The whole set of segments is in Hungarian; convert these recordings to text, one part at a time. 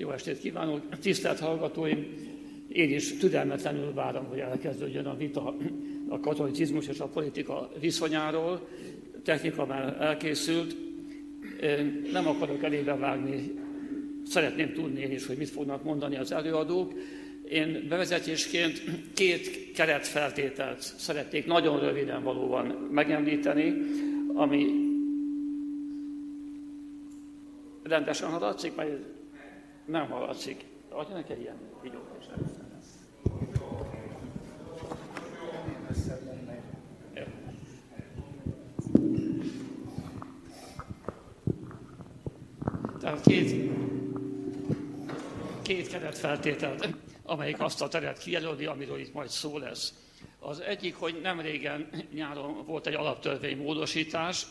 Jó estét kívánok! Tisztelt hallgatóim! Én is türelmetlenül várom, hogy elkezdődjön a vita a katolicizmus és a politika viszonyáról. Technika már elkészült. Nem akarok elébe vágni. Szeretném tudni én is, hogy mit fognak mondani az előadók. Én bevezetésként két keretfeltételt szeretnék nagyon röviden valóban megemlíteni, ami rendesen hallatszik, vagy nem hallatszik. Adjanak egy ilyen videót Tehát két, két keretfeltételt amelyik azt a teret kijelöli, amiről itt majd szó lesz. Az egyik, hogy nem régen nyáron volt egy alaptörvény módosítás,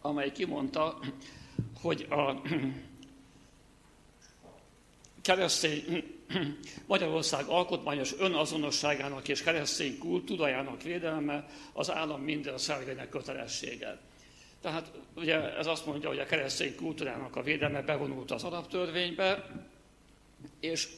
amely kimondta, hogy a keresztény Magyarország alkotmányos önazonosságának és keresztény kultúrájának védelme az állam minden szervének kötelessége. Tehát ugye ez azt mondja, hogy a keresztény kultúrának a védelme bevonult az alaptörvénybe, és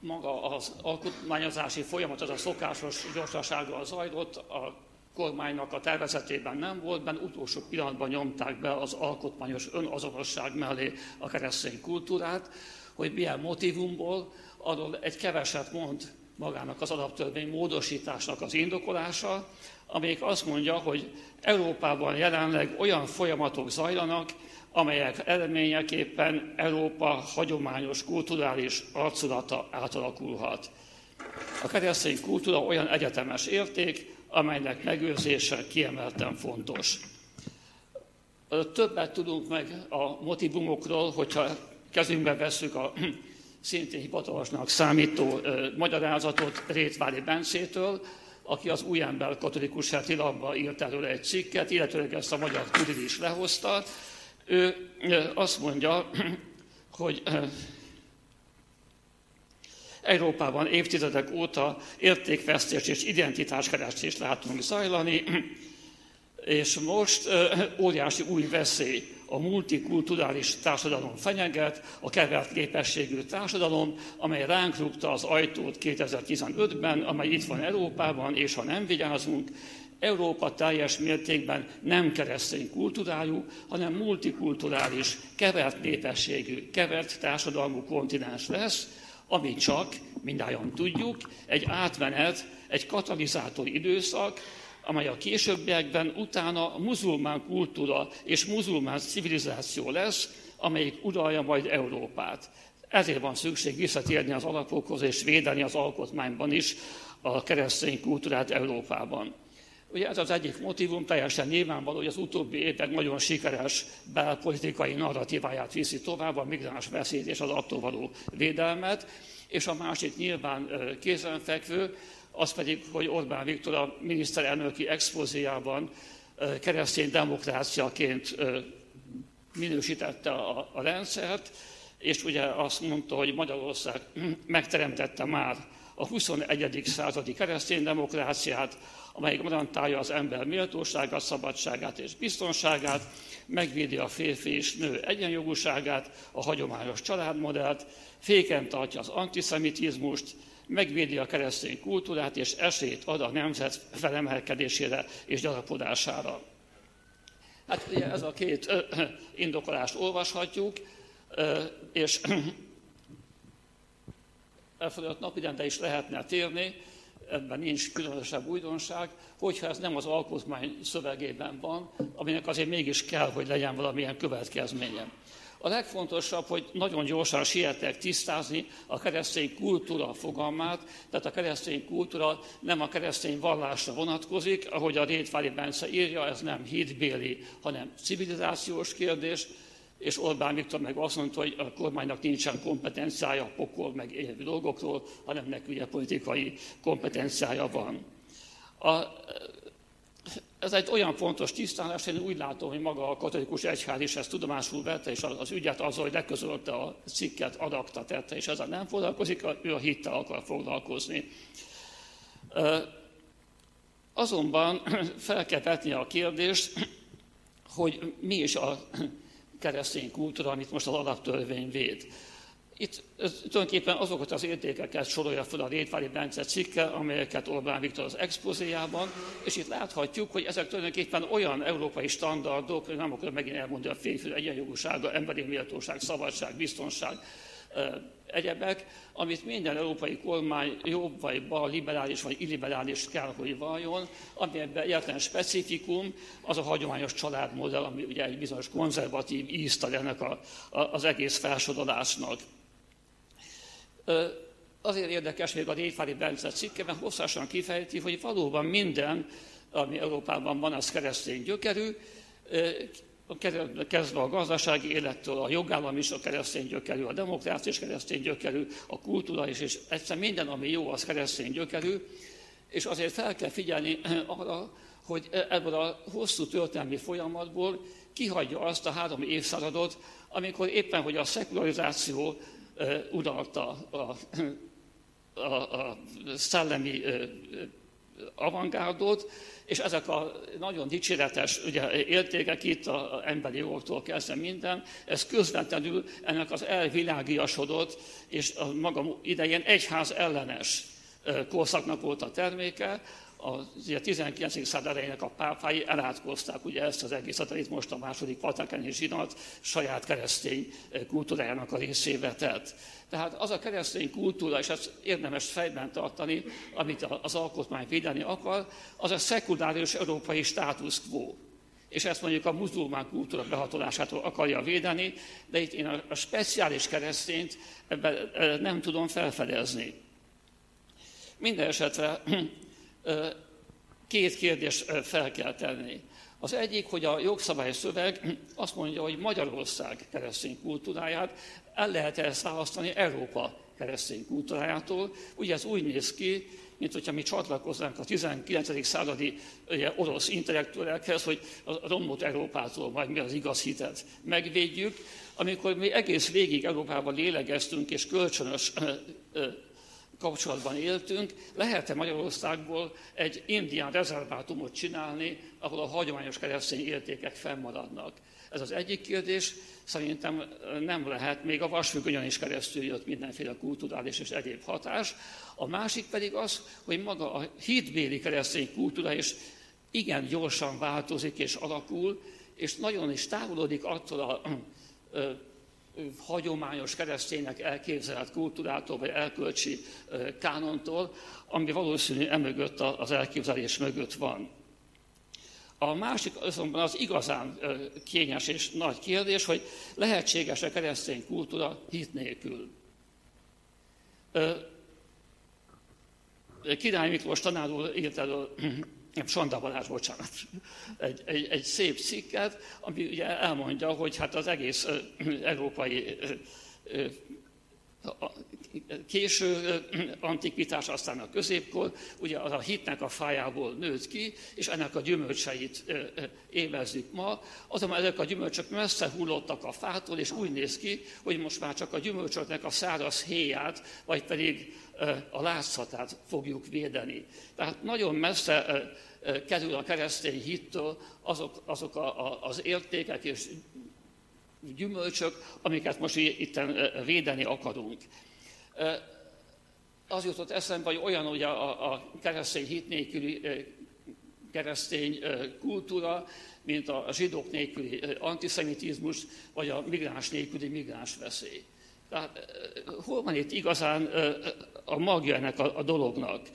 maga az alkotmányozási folyamat az a szokásos gyorsasággal zajlott, a kormánynak a tervezetében nem volt, benne utolsó pillanatban nyomták be az alkotmányos önazonosság mellé a keresztény kultúrát, hogy milyen motivumból, arról egy keveset mond magának az alaptörvény módosításnak az indokolása, amelyik azt mondja, hogy Európában jelenleg olyan folyamatok zajlanak, amelyek eredményeképpen Európa hagyományos kulturális arculata átalakulhat. A keresztény kultúra olyan egyetemes érték, amelynek megőrzése kiemelten fontos. Többet tudunk meg a motivumokról, hogyha kezünkbe veszük a szintén hivatalosnak számító magyarázatot Rétvári Bencétől, aki az új ember katolikus heti labba írt erről egy cikket, illetőleg ezt a magyar Kudil is lehozta, ő azt mondja, hogy Európában évtizedek óta értékvesztés és identitáskeresés látunk zajlani, és most óriási új veszély a multikulturális társadalom fenyeget, a kevert képességű társadalom, amely ránk rúgta az ajtót 2015-ben, amely itt van Európában, és ha nem vigyázunk, Európa teljes mértékben nem keresztény kultúrájú, hanem multikulturális, kevert népességű, kevert társadalmú kontinens lesz, ami csak, mindjárt tudjuk, egy átmenet, egy katalizátor időszak, amely a későbbiekben utána muzulmán kultúra és muzulmán civilizáció lesz, amelyik uralja majd Európát. Ezért van szükség visszatérni az alapokhoz és védeni az alkotmányban is a keresztény kultúrát Európában. Ugye ez az egyik motivum, teljesen nyilvánvaló, hogy az utóbbi évek nagyon sikeres belpolitikai narratíváját viszi tovább, a migráns veszélyt és az attól való védelmet, és a másik nyilván kézenfekvő, az pedig, hogy Orbán Viktor a miniszterelnöki expozéjában keresztény demokráciaként minősítette a, a rendszert, és ugye azt mondta, hogy Magyarország megteremtette már a 21. századi keresztény demokráciát, amelyik garantálja az ember méltóságát, szabadságát és biztonságát, megvédi a férfi és nő egyenjogúságát, a hagyományos családmodellt, féken tartja az antiszemitizmust, megvédi a keresztény kultúrát, és esélyt ad a nemzet felemelkedésére és gyarapodására. Hát ugye ez a két indokolást olvashatjuk, és elfogadott napirendre is lehetne térni, ebben nincs különösebb újdonság, hogyha ez nem az alkotmány szövegében van, aminek azért mégis kell, hogy legyen valamilyen következménye. A legfontosabb, hogy nagyon gyorsan sietek tisztázni a keresztény kultúra fogalmát, tehát a keresztény kultúra nem a keresztény vallásra vonatkozik, ahogy a Rétvári Bence írja, ez nem hitbéli, hanem civilizációs kérdés, és Orbán Viktor meg azt mondta, hogy a kormánynak nincsen kompetenciája pokol meg élő dolgokról, hanem neki ugye politikai kompetenciája van. A, ez egy olyan fontos tisztánlás, én úgy látom, hogy maga a katolikus egyház is ezt tudomásul vette, és az ügyet azzal, hogy leközölte a cikket, adakta tette, és ezzel nem foglalkozik, ő a hittel akar foglalkozni. Azonban fel kell vetni a kérdést, hogy mi is a keresztény kultúra, amit most az alaptörvény véd. Itt tulajdonképpen azokat az értékeket sorolja fel a Rétvári Bence cikke, amelyeket Orbán Viktor az expozéjában, és itt láthatjuk, hogy ezek tulajdonképpen olyan európai standardok, hogy nem akarom megint elmondani a férfi egyenjogúsága, emberi méltóság, szabadság, biztonság, egyebek, amit minden európai kormány jobb vagy bal, liberális vagy illiberális kell, hogy valljon, ami ebben egyetlen specifikum, az a hagyományos családmodell, ami ugye egy bizonyos konzervatív ízt ennek a, a, az egész felsorolásnak. Azért érdekes még a Réfári Bence cikke, mert hosszasan kifejti, hogy valóban minden, ami Európában van, az keresztény gyökerű, kezdve a gazdasági élettől, a jogállam is a keresztény gyökerű, a demokrácia is keresztény gyökerű, a kultúra is, és egyszer minden, ami jó, az keresztény gyökerű, és azért fel kell figyelni arra, hogy ebből a hosszú történelmi folyamatból kihagyja azt a három évszázadot, amikor éppen, hogy a szekularizáció uralta a, a, a szellemi avantgárdot, és ezek a nagyon dicséretes ugye, értékek itt az emberi jogoktól kezdve minden, ez közvetlenül ennek az elvilágiasodott, és a maga idején egyház ellenes korszaknak volt a terméke, a 19. század elejének a pápái elátkozták ugye ezt az egészet, itt most a második vatikani zsinat saját keresztény kultúrájának a részébe tett. Tehát az a keresztény kultúra, és ezt érdemes fejben tartani, amit az alkotmány védeni akar, az a szekuláris európai status quo. És ezt mondjuk a muzulmán kultúra behatolásától akarja védeni, de itt én a, a speciális keresztényt ebben nem tudom felfedezni. Minden esetre két kérdést fel kell tenni. Az egyik, hogy a jogszabály szöveg azt mondja, hogy Magyarország keresztény kultúráját el lehet ezt választani Európa keresztény kultúrájától. Ugye ez úgy néz ki, mint hogyha mi csatlakoznánk a 19. századi ugye, orosz intellektuálekhez, hogy a romlott Európától majd mi az igaz hitet megvédjük, amikor mi egész végig Európában lélegeztünk, és kölcsönös kapcsolatban éltünk, lehet-e Magyarországból egy indián rezervátumot csinálni, ahol a hagyományos keresztény értékek fennmaradnak? Ez az egyik kérdés. Szerintem nem lehet, még a vasfüggönyen is keresztül jött mindenféle kulturális és egyéb hatás. A másik pedig az, hogy maga a hitbéli keresztény kultúra is igen gyorsan változik és alakul, és nagyon is távolodik attól a hagyományos kereszténynek elképzelt kultúrától, vagy elkölcsi kánontól, ami valószínű emögött az elképzelés mögött van. A másik azonban az igazán kényes és nagy kérdés, hogy lehetséges-e keresztény kultúra hit nélkül. Király Miklós tanár úr írt erről Sonda Balázs, bocsánat, egy, egy, egy szép cikket, ami ugye elmondja, hogy hát az egész európai késő antikvitás, aztán a középkor, ugye az a hitnek a fájából nőtt ki, és ennek a gyümölcseit évezzük ma. Azonban ezek a gyümölcsök messze hullottak a fától, és úgy néz ki, hogy most már csak a gyümölcsöknek a száraz héját, vagy pedig a látszatát fogjuk védeni. Tehát nagyon messze kerül a keresztény hittől azok, azok a, a, az értékek és gyümölcsök, amiket most itt védeni akarunk. Az jutott eszembe, hogy olyan ugye a, a keresztény hit nélküli keresztény kultúra, mint a zsidók nélküli antiszemitizmus, vagy a migráns nélküli migráns veszély. Tehát hol van itt igazán a magja ennek a, a dolognak?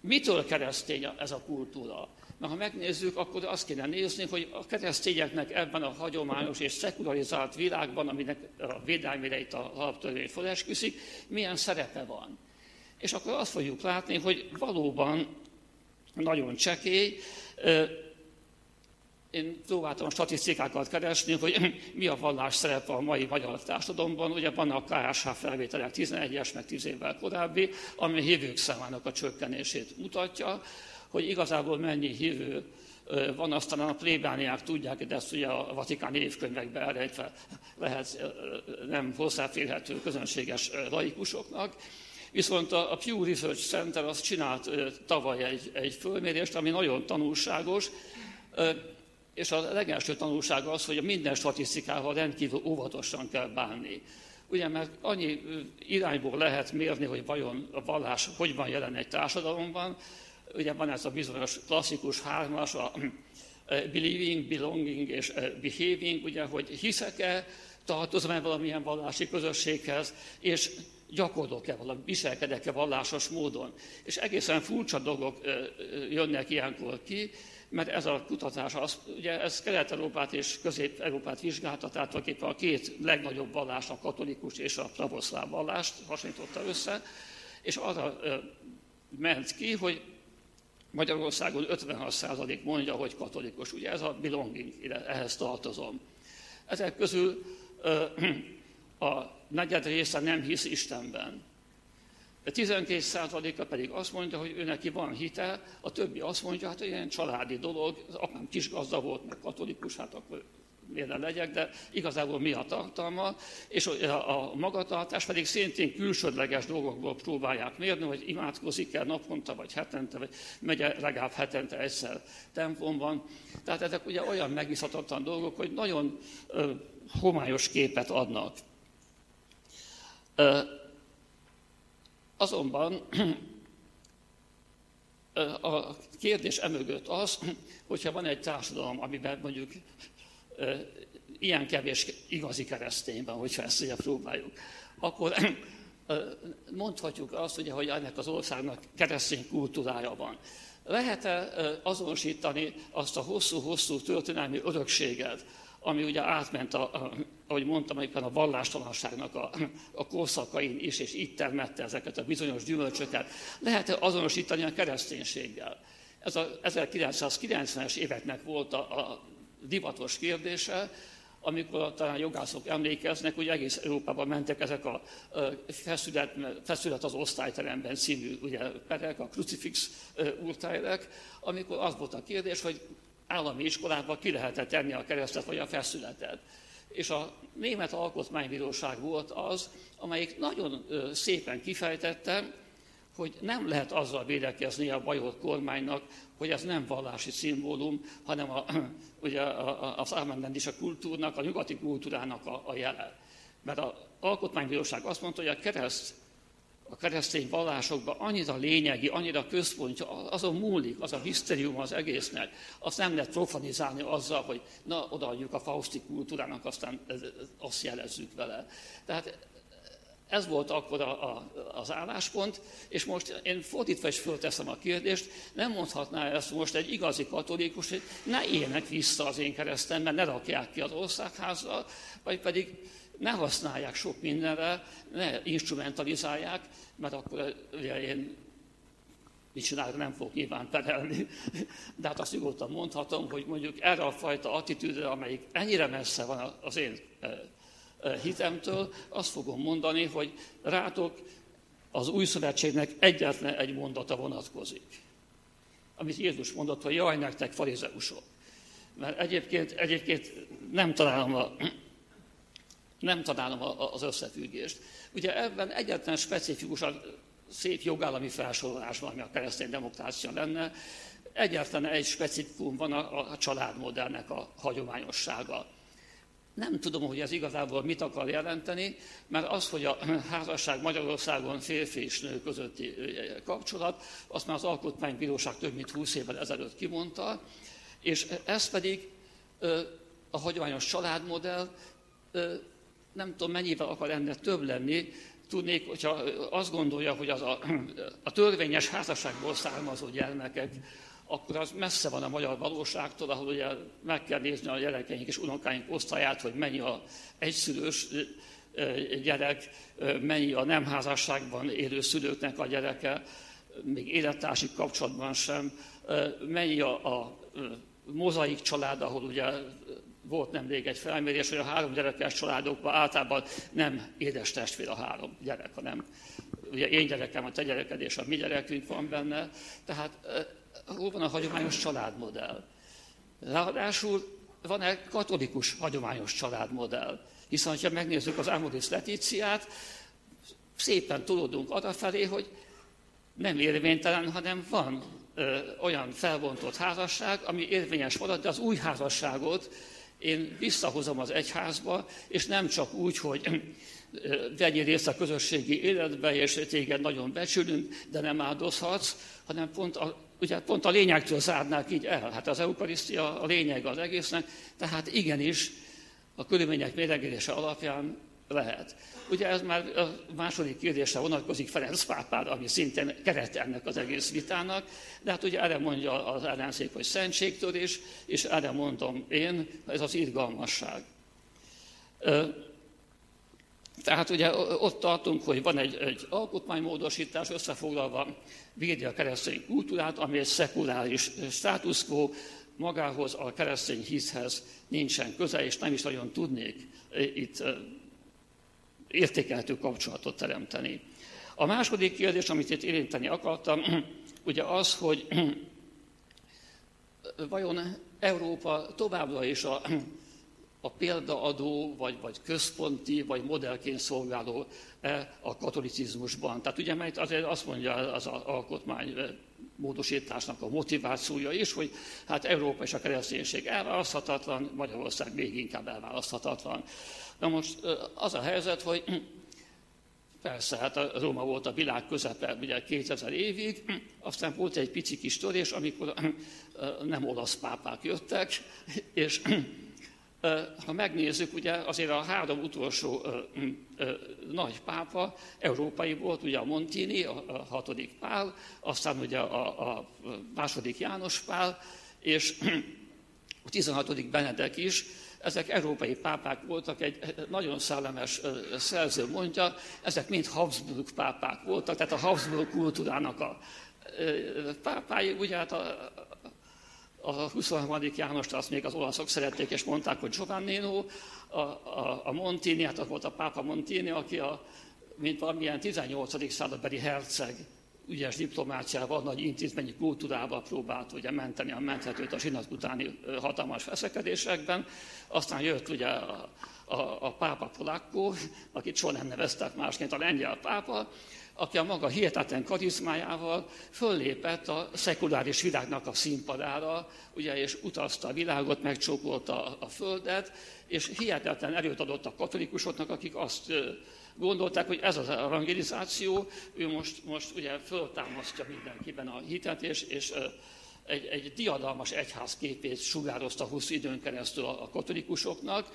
Mitől keresztény ez a kultúra? Na, ha megnézzük, akkor azt kéne nézni, hogy a keresztényeknek ebben a hagyományos és szekularizált világban, aminek a védelmére itt a alaptörvény felesküszik, milyen szerepe van. És akkor azt fogjuk látni, hogy valóban nagyon csekély. Én próbáltam a statisztikákat keresni, hogy mi a vallás szerepe a mai magyar társadalomban. Ugye vannak KSH felvételek 11-es, meg 10 évvel korábbi, ami a hívők számának a csökkenését mutatja hogy igazából mennyi hívő van, aztán a plébániák tudják, de ezt ugye a vatikáni évkönyvekben elrejtve lehet nem hozzáférhető közönséges laikusoknak. Viszont a Pew Research Center azt csinált tavaly egy, egy fölmérést, ami nagyon tanulságos, és a legelső tanulság az, hogy minden statisztikával rendkívül óvatosan kell bánni. Ugye, mert annyi irányból lehet mérni, hogy vajon a vallás hogy van jelen egy társadalomban. Ugye van ez a bizonyos klasszikus hármas, a believing, belonging és behaving, ugye, hogy hiszek-e, tartozom-e valamilyen vallási közösséghez, és gyakorlok-e valami, viselkedek-e vallásos módon. És egészen furcsa dolgok jönnek ilyenkor ki, mert ez a kutatás, az, ugye ez Kelet-Európát és Közép-Európát vizsgálta, tehát tulajdonképpen a két legnagyobb vallást, a katolikus és a pravoszláv vallást hasonlította össze, és arra ment ki, hogy Magyarországon 56% mondja, hogy katolikus. Ugye ez a belonging, ehhez tartozom. Ezek közül a negyed része nem hisz Istenben. A 12%-a pedig azt mondja, hogy ő neki van hite, a többi azt mondja, hát ilyen családi dolog, az apám kis gazda volt, meg katolikus, hát akkor miért ne legyek, de igazából mi a tartalma, és a magatartás pedig szintén külsődleges dolgokból próbálják mérni, hogy imádkozik-e naponta, vagy hetente, vagy megy legalább hetente egyszer templomban. Tehát ezek ugye olyan megbízhatatlan dolgok, hogy nagyon homályos képet adnak. Azonban a kérdés emögött az, hogyha van egy társadalom, amiben mondjuk ilyen kevés igazi keresztény van, hogyha ezt ugye próbáljuk, akkor mondhatjuk azt, ugye, hogy ennek az országnak keresztény kultúrája van. Lehet-e azonosítani azt a hosszú-hosszú történelmi örökséget, ami ugye átment, a, a, ahogy mondtam, éppen a vallástalanságnak a, a korszakain is, és itt termette ezeket a bizonyos gyümölcsöket. Lehet-e azonosítani a kereszténységgel? Ez a 1990-es éveknek volt a, a divatos kérdése, amikor talán jogászok emlékeznek, hogy egész Európában mentek ezek a feszület, feszület az osztályteremben című ugye, perek, a crucifix úrtájlek, amikor az volt a kérdés, hogy állami iskolában ki lehetett tenni a keresztet vagy a feszületet. És a Német Alkotmánybíróság volt az, amelyik nagyon szépen kifejtette, hogy nem lehet azzal védekezni a bajor kormánynak, hogy ez nem vallási szimbólum, hanem a, ugye az ármenden is a kultúrnak, a nyugati kultúrának a, a jele. Mert az alkotmánybíróság azt mondta, hogy a kereszt a keresztény vallásokban annyira lényegi, annyira központja, azon múlik, az a miszterium az egésznek. Azt nem lehet profanizálni azzal, hogy na, odaadjuk a fauszti kultúrának, aztán azt jelezzük vele. Tehát ez volt akkor a, a, az álláspont, és most én fordítva is fölteszem a kérdést, nem mondhatná ezt most egy igazi katolikus, hogy ne éljenek vissza az én keresztemben, ne rakják ki az országházzal, vagy pedig ne használják sok mindenre, ne instrumentalizálják, mert akkor ugye én mit csinálok, nem fog nyilván perelni. De hát azt nyugodtan mondhatom, hogy mondjuk erre a fajta attitűdre, amelyik ennyire messze van az én hitemtől, azt fogom mondani, hogy rátok az új szövetségnek egyetlen egy mondata vonatkozik. Amit Jézus mondott, hogy jaj nektek farizeusok. Mert egyébként, egyébként nem találom a, nem találom az összefüggést. Ugye ebben egyetlen specifikusan szép jogállami felsorolás van, ami a keresztény demokrácia lenne. Egyetlen egy specifikum van a, a családmodellnek a hagyományossága. Nem tudom, hogy ez igazából mit akar jelenteni, mert az, hogy a házasság Magyarországon férfi és nő közötti kapcsolat, azt már az Alkotmánybíróság több mint 20 évvel ezelőtt kimondta, és ez pedig a hagyományos családmodell nem tudom mennyivel akar ennek több lenni, tudnék, hogyha azt gondolja, hogy az a, a törvényes házasságból származó gyermekek, akkor az messze van a magyar valóságtól, ahol ugye meg kell nézni a gyerekeink és unokáink osztályát, hogy mennyi a egyszülős gyerek, mennyi a nem házasságban élő szülőknek a gyereke, még élettársi kapcsolatban sem, mennyi a, a mozaik család, ahol ugye volt nemrég egy felmérés, hogy a három gyerekes családokban általában nem édes testvér a három gyerek, hanem ugye én gyerekem, a te gyereked és a mi gyerekünk van benne. Tehát hol van a hagyományos családmodell? Ráadásul van-e katolikus hagyományos családmodell? Hiszen, ha megnézzük az Amoris Letíciát, szépen tudodunk arra hogy nem érvénytelen, hanem van ö, olyan felbontott házasság, ami érvényes marad, de az új házasságot én visszahozom az egyházba, és nem csak úgy, hogy vegyél részt a közösségi életbe, és téged nagyon becsülünk, de nem áldozhatsz, hanem pont a, ugye pont a lényegtől zárnák így el. Hát az eukarisztia a lényeg az egésznek, tehát igenis a körülmények méregése alapján lehet. Ugye ez már a második kérdésre vonatkozik Ferenc pápára, ami szintén keret ennek az egész vitának, de hát ugye erre mondja az ellenzék, hogy szentségtörés, és erre mondom én, ez az irgalmasság. Tehát ugye ott tartunk, hogy van egy, egy alkotmánymódosítás, összefoglalva védi a keresztény kultúrát, ami egy szekuláris státuszkó, magához a keresztény hiszhez nincsen köze, és nem is nagyon tudnék itt értékelhető kapcsolatot teremteni. A második kérdés, amit itt érinteni akartam, ugye az, hogy vajon Európa továbbra is a, a példaadó, vagy, vagy központi, vagy modellként szolgáló e, a katolicizmusban. Tehát ugye mert azért azt mondja az alkotmány módosításnak a motivációja is, hogy hát Európa és a kereszténység elválaszthatatlan, Magyarország még inkább elválaszthatatlan. Na most az a helyzet, hogy persze, hát a Róma volt a világ közepe ugye 2000 évig, aztán volt egy pici kis törés, amikor nem olasz pápák jöttek, és ha megnézzük, ugye azért a három utolsó nagy pápa európai volt, ugye a Montini, a, hatodik Pál, aztán ugye a, a második János Pál, és a 16. Benedek is, ezek európai pápák voltak, egy nagyon szellemes szerző mondja, ezek mind Habsburg pápák voltak, tehát a Habsburg kultúrának a pápái, ugye hát a, a 23. Jánost azt még az olaszok szerették, és mondták, hogy Giovannino, a, a, a Montini, hát az volt a pápa Montini, aki a, mint valamilyen 18. századbeli herceg, ügyes diplomáciával, nagy intézményi kultúrával próbált ugye menteni a menthetőt a zsinat utáni hatalmas feszekedésekben. Aztán jött ugye a, a, a pápa Polakko, akit soha nem neveztek másként a lengyel pápa, aki a maga hihetetlen karizmájával föllépett a szekuláris világnak a színpadára, ugye, és utazta a világot, megcsókolta a, földet, és hihetetlen erőt adott a katolikusoknak, akik azt gondolták, hogy ez az evangelizáció, ő most, most ugye föltámasztja mindenkiben a hitet, és, és egy, egy diadalmas egyház képét sugározta hosszú időn keresztül a, a katolikusoknak,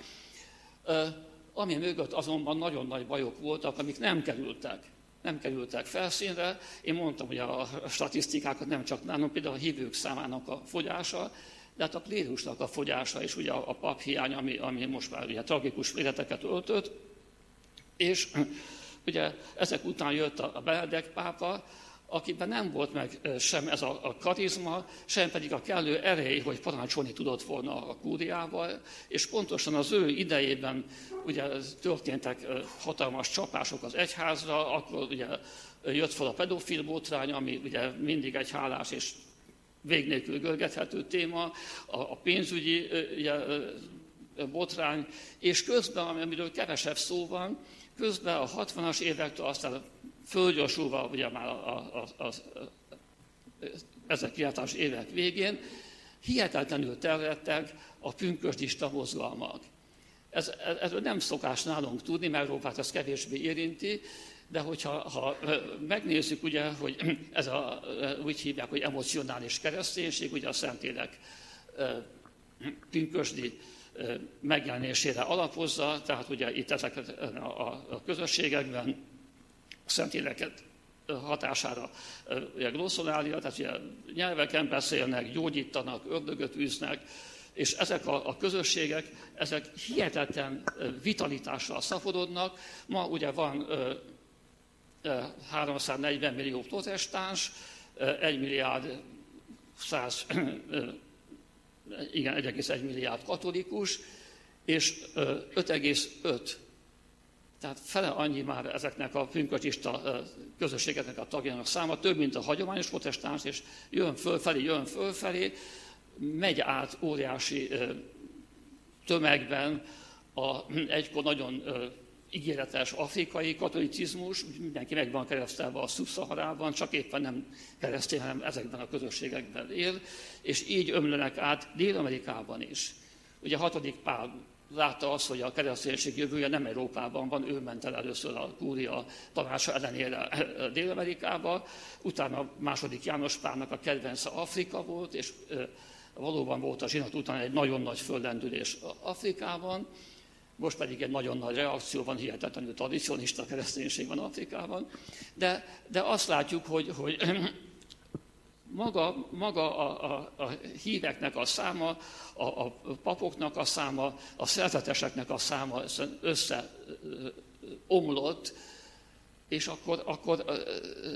ami mögött azonban nagyon nagy bajok voltak, amik nem kerültek nem kerültek felszínre. Én mondtam, hogy a statisztikákat nem csak nálunk, például a hívők számának a fogyása, de hát a klérusnak a fogyása is, ugye a paphiány, ami, ami most már ugye tragikus életeket öltött, és ugye ezek után jött a Benedek pápa, akiben nem volt meg sem ez a, a karizma, sem pedig a kellő erély, hogy parancsolni tudott volna a kúriával, és pontosan az ő idejében ugye történtek hatalmas csapások az egyházra, akkor ugye jött fel a pedofil botrány, ami ugye mindig egy hálás és vég nélkül görgethető téma, a, a pénzügyi ugye, botrány, és közben, amiről kevesebb szó van, közben a 60-as évektől aztán fölgyorsulva ugye már a, a, a, a, ezek kiáltás évek végén, hihetetlenül terjedtek a pünkösdista mozgalmak. Ez, ez nem szokás nálunk tudni, mert Európát ez kevésbé érinti, de hogyha ha megnézzük, ugye, hogy ez a, úgy hívják, hogy emocionális kereszténység, ugye a Szentlélek pünkösdi megjelenésére alapozza, tehát ugye itt ezeket a, a közösségekben Szentéleket hatására ugye glossonália, tehát ugye nyelveken beszélnek, gyógyítanak, ördögöt űznek, és ezek a, a közösségek, ezek hihetetlen vitalitással szaporodnak. Ma ugye van 340 millió protestáns, 1 milliárd 100, igen, 1,1 milliárd katolikus, és 5,5 tehát fele annyi már ezeknek a pünköcsista közösségeknek a tagjának száma, több, mint a hagyományos protestáns, és jön fölfelé, jön fölfelé, megy át óriási tömegben a egykor nagyon ígéretes afrikai katolicizmus, mindenki meg van keresztelve a szubszaharában, csak éppen nem keresztény, hanem ezekben a közösségekben él, és így ömlenek át Dél-Amerikában is. Ugye a hatodik Pál látta azt, hogy a kereszténység jövője nem Európában van, ő ment el először a kúria tanácsa ellenére Dél-Amerikába, utána második János Pálnak a kedvence Afrika volt, és valóban volt a zsinat után egy nagyon nagy föllendülés Afrikában, most pedig egy nagyon nagy reakció van, hihetetlenül tradicionista kereszténység van Afrikában, de, de azt látjuk, hogy, hogy maga, maga a, a, a híveknek a száma, a, a papoknak a száma, a szerzeteseknek a száma összeomlott, és akkor, akkor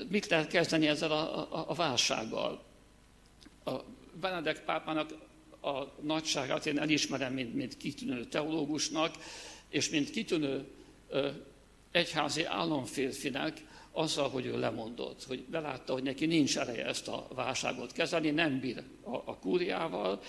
mit lehet kezdeni ezzel a, a, a válsággal? A Benedek pápának a nagyságát én elismerem, mint, mint kitűnő teológusnak, és mint kitűnő egyházi államférfinek, azzal, hogy ő lemondott, hogy belátta, hogy neki nincs ereje ezt a válságot kezelni, nem bír a, a kúriával,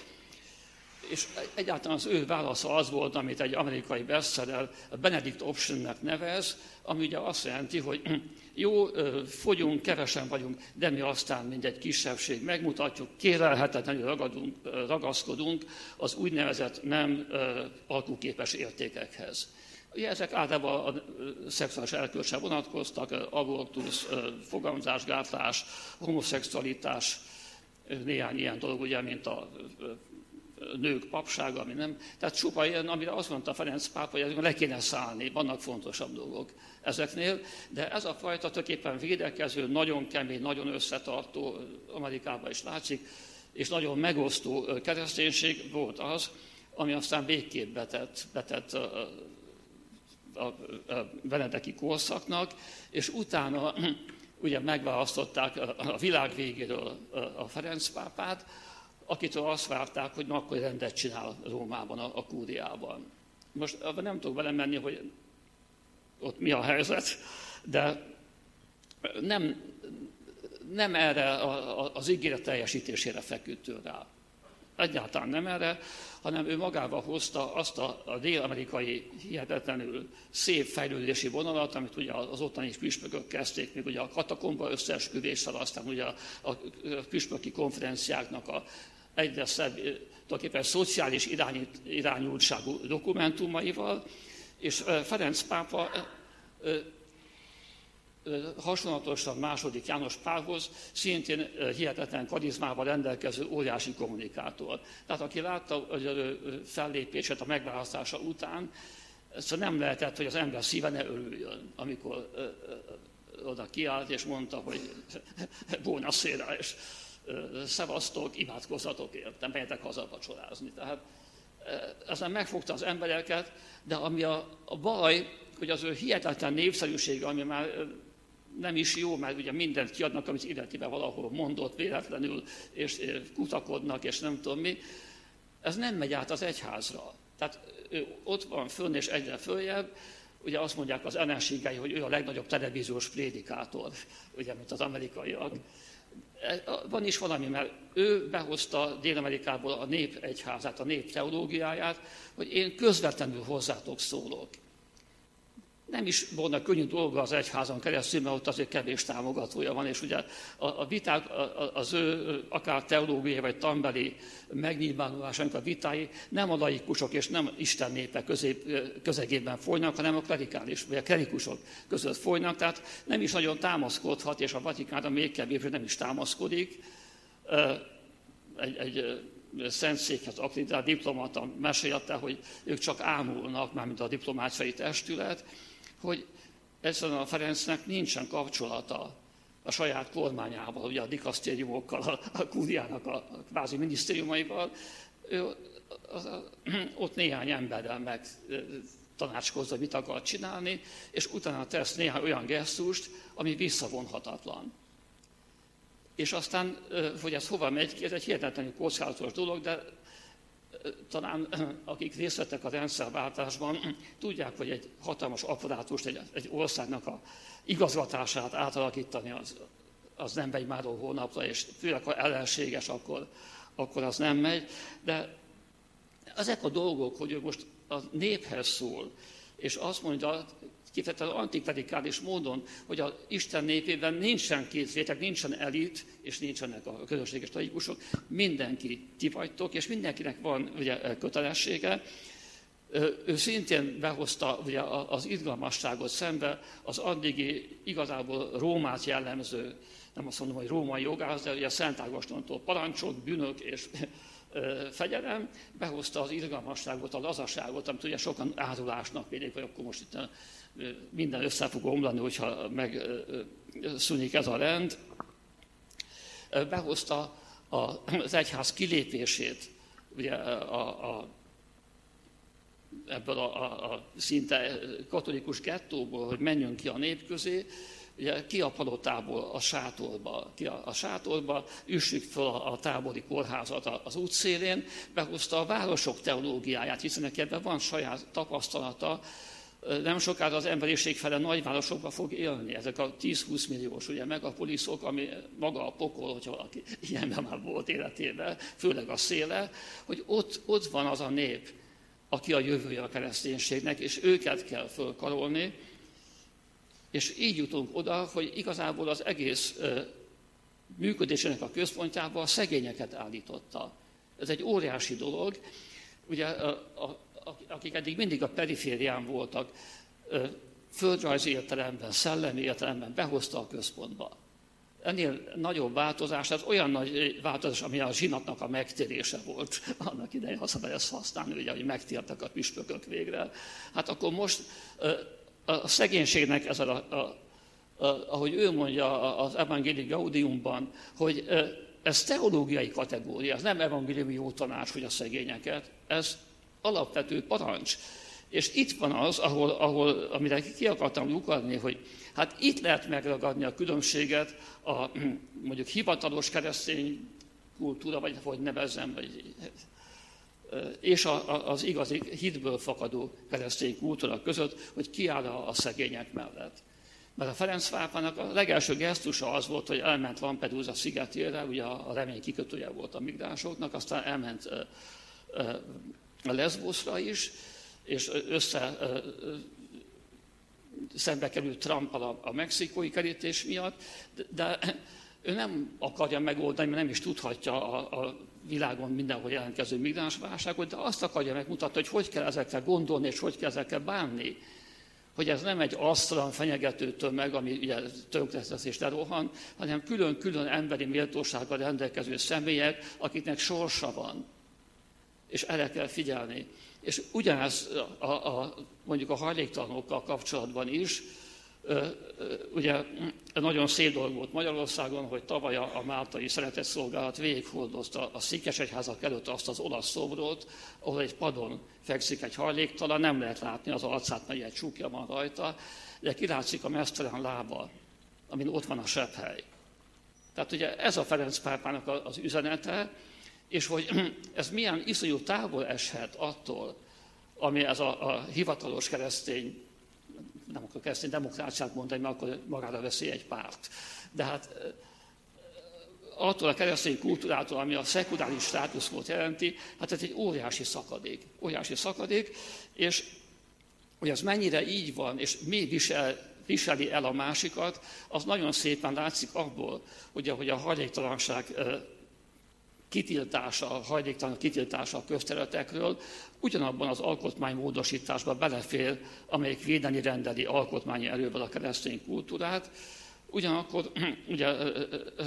és egyáltalán az ő válasza az volt, amit egy amerikai bestseller Benedict Optionnek nevez, ami ugye azt jelenti, hogy jó, fogyunk, kevesen vagyunk, de mi aztán, mint egy kisebbség megmutatjuk, kérelhetetlenül ragadunk, ragaszkodunk az úgynevezett nem alkuképes értékekhez. Ugye ezek általában a szexuális elkölcsel vonatkoztak, abortusz, fogamzásgátlás, homoszexualitás, néhány ilyen dolog, ugye, mint a nők papsága, ami nem. Tehát csupa ilyen, amire azt mondta Ferenc pápa, hogy le kéne szállni, vannak fontosabb dolgok ezeknél, de ez a fajta tulajdonképpen védekező, nagyon kemény, nagyon összetartó, Amerikában is látszik, és nagyon megosztó kereszténység volt az, ami aztán végképp betett, betett a benedeki korszaknak, és utána ugye megválasztották a világ végéről a Ferenc pápát, akitől azt várták, hogy na akkor rendet csinál Rómában, a, a kúriában. Most abban nem tudok belemenni, hogy ott mi a helyzet, de nem, nem erre az ígéret teljesítésére feküdt rá. Egyáltalán nem erre, hanem ő magával hozta azt a, a dél-amerikai hihetetlenül szép fejlődési vonalat, amit ugye az ottani püspökök kezdték, még ugye a katakomba összeesküvéssel, aztán ugye a, a püspöki konferenciáknak a egyre szebb, tulajdonképpen szociális irányít, irányultságú dokumentumaival, és Ferenc pápa hasonlatosan második János Pálhoz, szintén hihetetlen karizmával rendelkező óriási kommunikátor. Tehát aki látta hogy fellépését a megválasztása után, szóval nem lehetett, hogy az ember szíve ne örüljön, amikor oda kiállt és mondta, hogy buona széra, és szevasztok, imádkozzatok értem, menjetek haza vacsorázni. Tehát ezen megfogta az embereket, de ami a, a baj, hogy az ő hihetetlen népszerűsége, ami már nem is jó, mert ugye mindent kiadnak, amit illetibe valahol mondott véletlenül, és kutakodnak, és nem tudom mi. Ez nem megy át az egyházra. Tehát ő ott van fönn, és egyre följebb, ugye azt mondják az ellenségei, hogy ő a legnagyobb televíziós prédikátor, ugye, mint az amerikaiak. E, van is valami, mert ő behozta Dél-Amerikából a nép egyházát, a nép teológiáját, hogy én közvetlenül hozzátok szólok nem is volna könnyű dolga az egyházon keresztül, mert ott azért kevés támogatója van, és ugye a, a viták, az ő akár teológiai vagy tambeli megnyilvánulásának a vitái nem a laikusok és nem Isten népe közép, közegében folynak, hanem a klerikális, vagy a klerikusok között folynak, tehát nem is nagyon támaszkodhat, és a Vatikánra még kevésbé nem is támaszkodik. Egy, egy szentszékhez akreditált diplomata mesélte, hogy ők csak ámulnak, mármint a diplomáciai testület, hogy ezen a Ferencnek nincsen kapcsolata a saját kormányával, ugye a dikasztériumokkal, a, a kúriának a, a kvázi minisztériumaival, ő ott néhány emberrel meg tanácskozza, mit akar csinálni, és utána tesz néhány olyan gesztust, ami visszavonhatatlan. És aztán, hogy ez hova megy, ez egy hihetetlenül kockázatos dolog, de talán akik részt vettek a rendszerváltásban, tudják, hogy egy hatalmas apparátust, egy, egy országnak a igazgatását átalakítani az, az nem megy már hónapra, és főleg ha ellenséges, akkor, akkor az nem megy. De ezek a dolgok, hogy ő most a néphez szól, és azt mondja, kifejezetten antiklerikális módon, hogy az Isten népében nincsen két réteg, nincsen elit, és nincsenek a közösséges laikusok, mindenki ti vagytok, és mindenkinek van ugye, kötelessége, ő szintén behozta ugye, az izgalmasságot szembe az addigi igazából Rómát jellemző, nem azt mondom, hogy római jogász, de ugye Szent Ágostontól parancsok, bűnök és fegyelem, behozta az izgalmasságot, a lazaságot, amit ugye sokan árulásnak védik, vagy akkor most itt minden össze fog omlani, hogyha megszűnik ez a rend. Behozta az egyház kilépését ugye a, a ebből a, a, a szinte katolikus gettóból, hogy menjünk ki a nép közé, ugye ki a palotából? A sátorba, ki a, a sátorba, üssük fel a, a tábori kórházat az útszélén, behozta a városok teológiáját, hiszen ebben van saját tapasztalata, nem sokára az emberiség fele nagyvárosokba fog élni. Ezek a 10-20 milliós ugye, megapoliszok, ami maga a pokol, hogyha valaki ilyenben már volt életében, főleg a széle, hogy ott, ott van az a nép, aki a jövője a kereszténységnek, és őket kell fölkarolni, és így jutunk oda, hogy igazából az egész működésének a központjába a szegényeket állította. Ez egy óriási dolog. Ugye, a, a, akik eddig mindig a periférián voltak, földrajzi értelemben, szellemi értelemben behozta a központba. Ennél nagyobb változás, az olyan nagy változás, ami a zsinatnak a megtérése volt annak idején, ha szabad ezt használni, ugye, hogy megtértek a püspökök végre. Hát akkor most a szegénységnek ez a, a, a, ahogy ő mondja az Evangelii Gaudiumban, hogy ez teológiai kategória, ez nem evangéliumi jó tanács, hogy a szegényeket, ez alapvető parancs. És itt van az, ahol, ahol amire ki akartam lukadni, hogy hát itt lehet megragadni a különbséget a mondjuk hivatalos keresztény kultúra, vagy hogy nevezzem, vagy, és a, a, az igazi hitből fakadó keresztény kultúra között, hogy kiáll a, a szegények mellett. Mert a Ferenc pápának a legelső gesztusa az volt, hogy elment Lampedusa szigetére, ugye a remény kikötője volt a migránsoknak, aztán elment a Lesbosra is, és össze szembe került Trump a, a mexikói kerítés miatt, de ő nem akarja megoldani, mert nem is tudhatja a, a világon mindenhol jelentkező migránsválságot, de azt akarja megmutatni, hogy hogy kell ezekre gondolni, és hogy kell ezekkel bánni. Hogy ez nem egy asztalan fenyegető tömeg, ami ugye tönkresztesz és lerohan, hanem külön-külön emberi méltósággal rendelkező személyek, akiknek sorsa van. És erre kell figyelni. És ugyanez a, a, mondjuk a hajléktalanokkal kapcsolatban is, ugye nagyon szép dolog volt Magyarországon, hogy tavaly a, Máltai Szeretetszolgálat végighordozta a Székesegyházak előtt azt az olasz szobrot, ahol egy padon fekszik egy hajléktalan, nem lehet látni az arcát, mert egy csúkja van rajta, de kilátszik a mesztelen lába, amin ott van a sepphely. Tehát ugye ez a Ferenc pápának az üzenete, és hogy ez milyen iszonyú távol eshet attól, ami ez a, a hivatalos keresztény, nem akkor keresztény demokráciát mondani, mert akkor magára veszi egy párt. De hát attól a keresztény kultúrától, ami a szekuláris státuszkót jelenti, hát ez egy óriási szakadék. Óriási szakadék, és hogy az mennyire így van, és mi visel, viseli el a másikat, az nagyon szépen látszik abból, hogy ahogy a hajléktalanság kitiltása, a hajléktalanok kitiltása a közterületekről ugyanabban az alkotmánymódosításban belefér, amelyik védeni rendeli alkotmányi erővel a keresztény kultúrát, Ugyanakkor ugye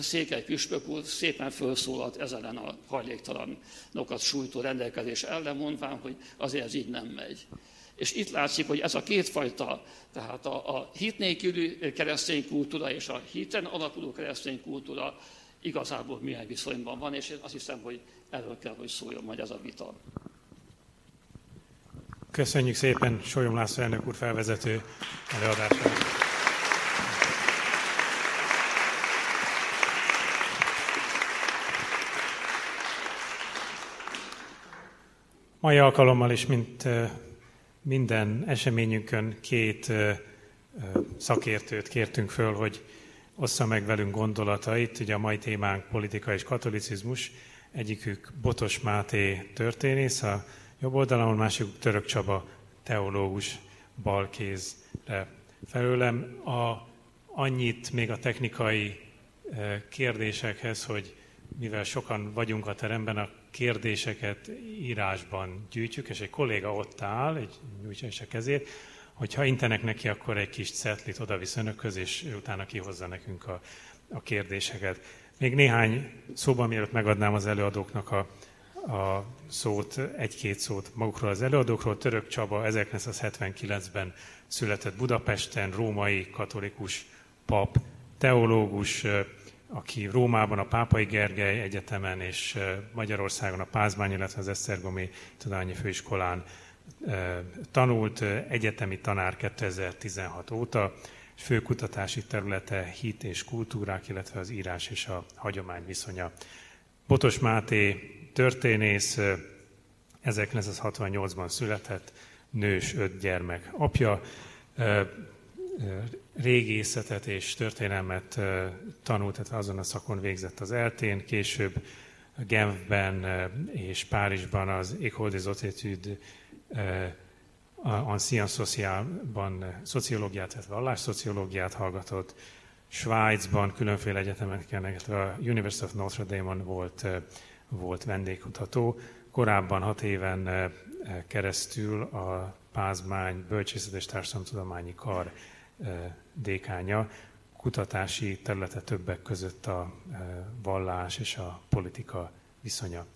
Székely Püspök úr szépen felszólalt ezen a hajléktalanokat sújtó rendelkezés ellen, mondván, hogy azért ez így nem megy. És itt látszik, hogy ez a kétfajta, tehát a, a hit nélküli keresztény kultúra és a hiten alapuló keresztény kultúra igazából milyen viszonyban van, és én azt hiszem, hogy erről kell, hogy szóljon majd ez a vita. Köszönjük szépen Solyom László elnök úr felvezető előadását. Mai alkalommal is, mint minden eseményünkön, két szakértőt kértünk föl, hogy ossza meg velünk gondolatait. Ugye a mai témánk politika és katolicizmus. Egyikük Botos Máté történész, a jobb oldalon, másikuk Török Csaba teológus balkézre felőlem. A, annyit még a technikai kérdésekhez, hogy mivel sokan vagyunk a teremben, a kérdéseket írásban gyűjtjük, és egy kolléga ott áll, egy nyújtja is a kezét, hogyha intenek neki, akkor egy kis cetlit oda visz önökhöz, és utána kihozza nekünk a, a kérdéseket. Még néhány szóban, mielőtt megadnám az előadóknak a, a szót, egy-két szót magukról az előadókról. Török Csaba 1979-ben született Budapesten, római katolikus pap, teológus, aki Rómában a Pápai Gergely Egyetemen és Magyarországon a Pázmány, illetve az Esztergomi Tudományi Főiskolán tanult, egyetemi tanár 2016 óta, és fő kutatási területe hit és kultúrák, illetve az írás és a hagyomány viszonya. Botos Máté történész, 1968-ban született, nős, öt gyermek apja, régészetet és történelmet tanult, tehát azon a szakon végzett az eltén, később Genfben és Párizsban az École des Autétudes Ancien Socialban szociológiát, tehát vallásszociológiát hallgatott, Svájcban különféle egyetemeken, a University of Notre Dame-on volt, volt vendégkutató. Korábban hat éven keresztül a Pázmány Bölcsészet és Társadalomtudományi Kar dékánya, kutatási területe többek között a vallás és a politika viszonya.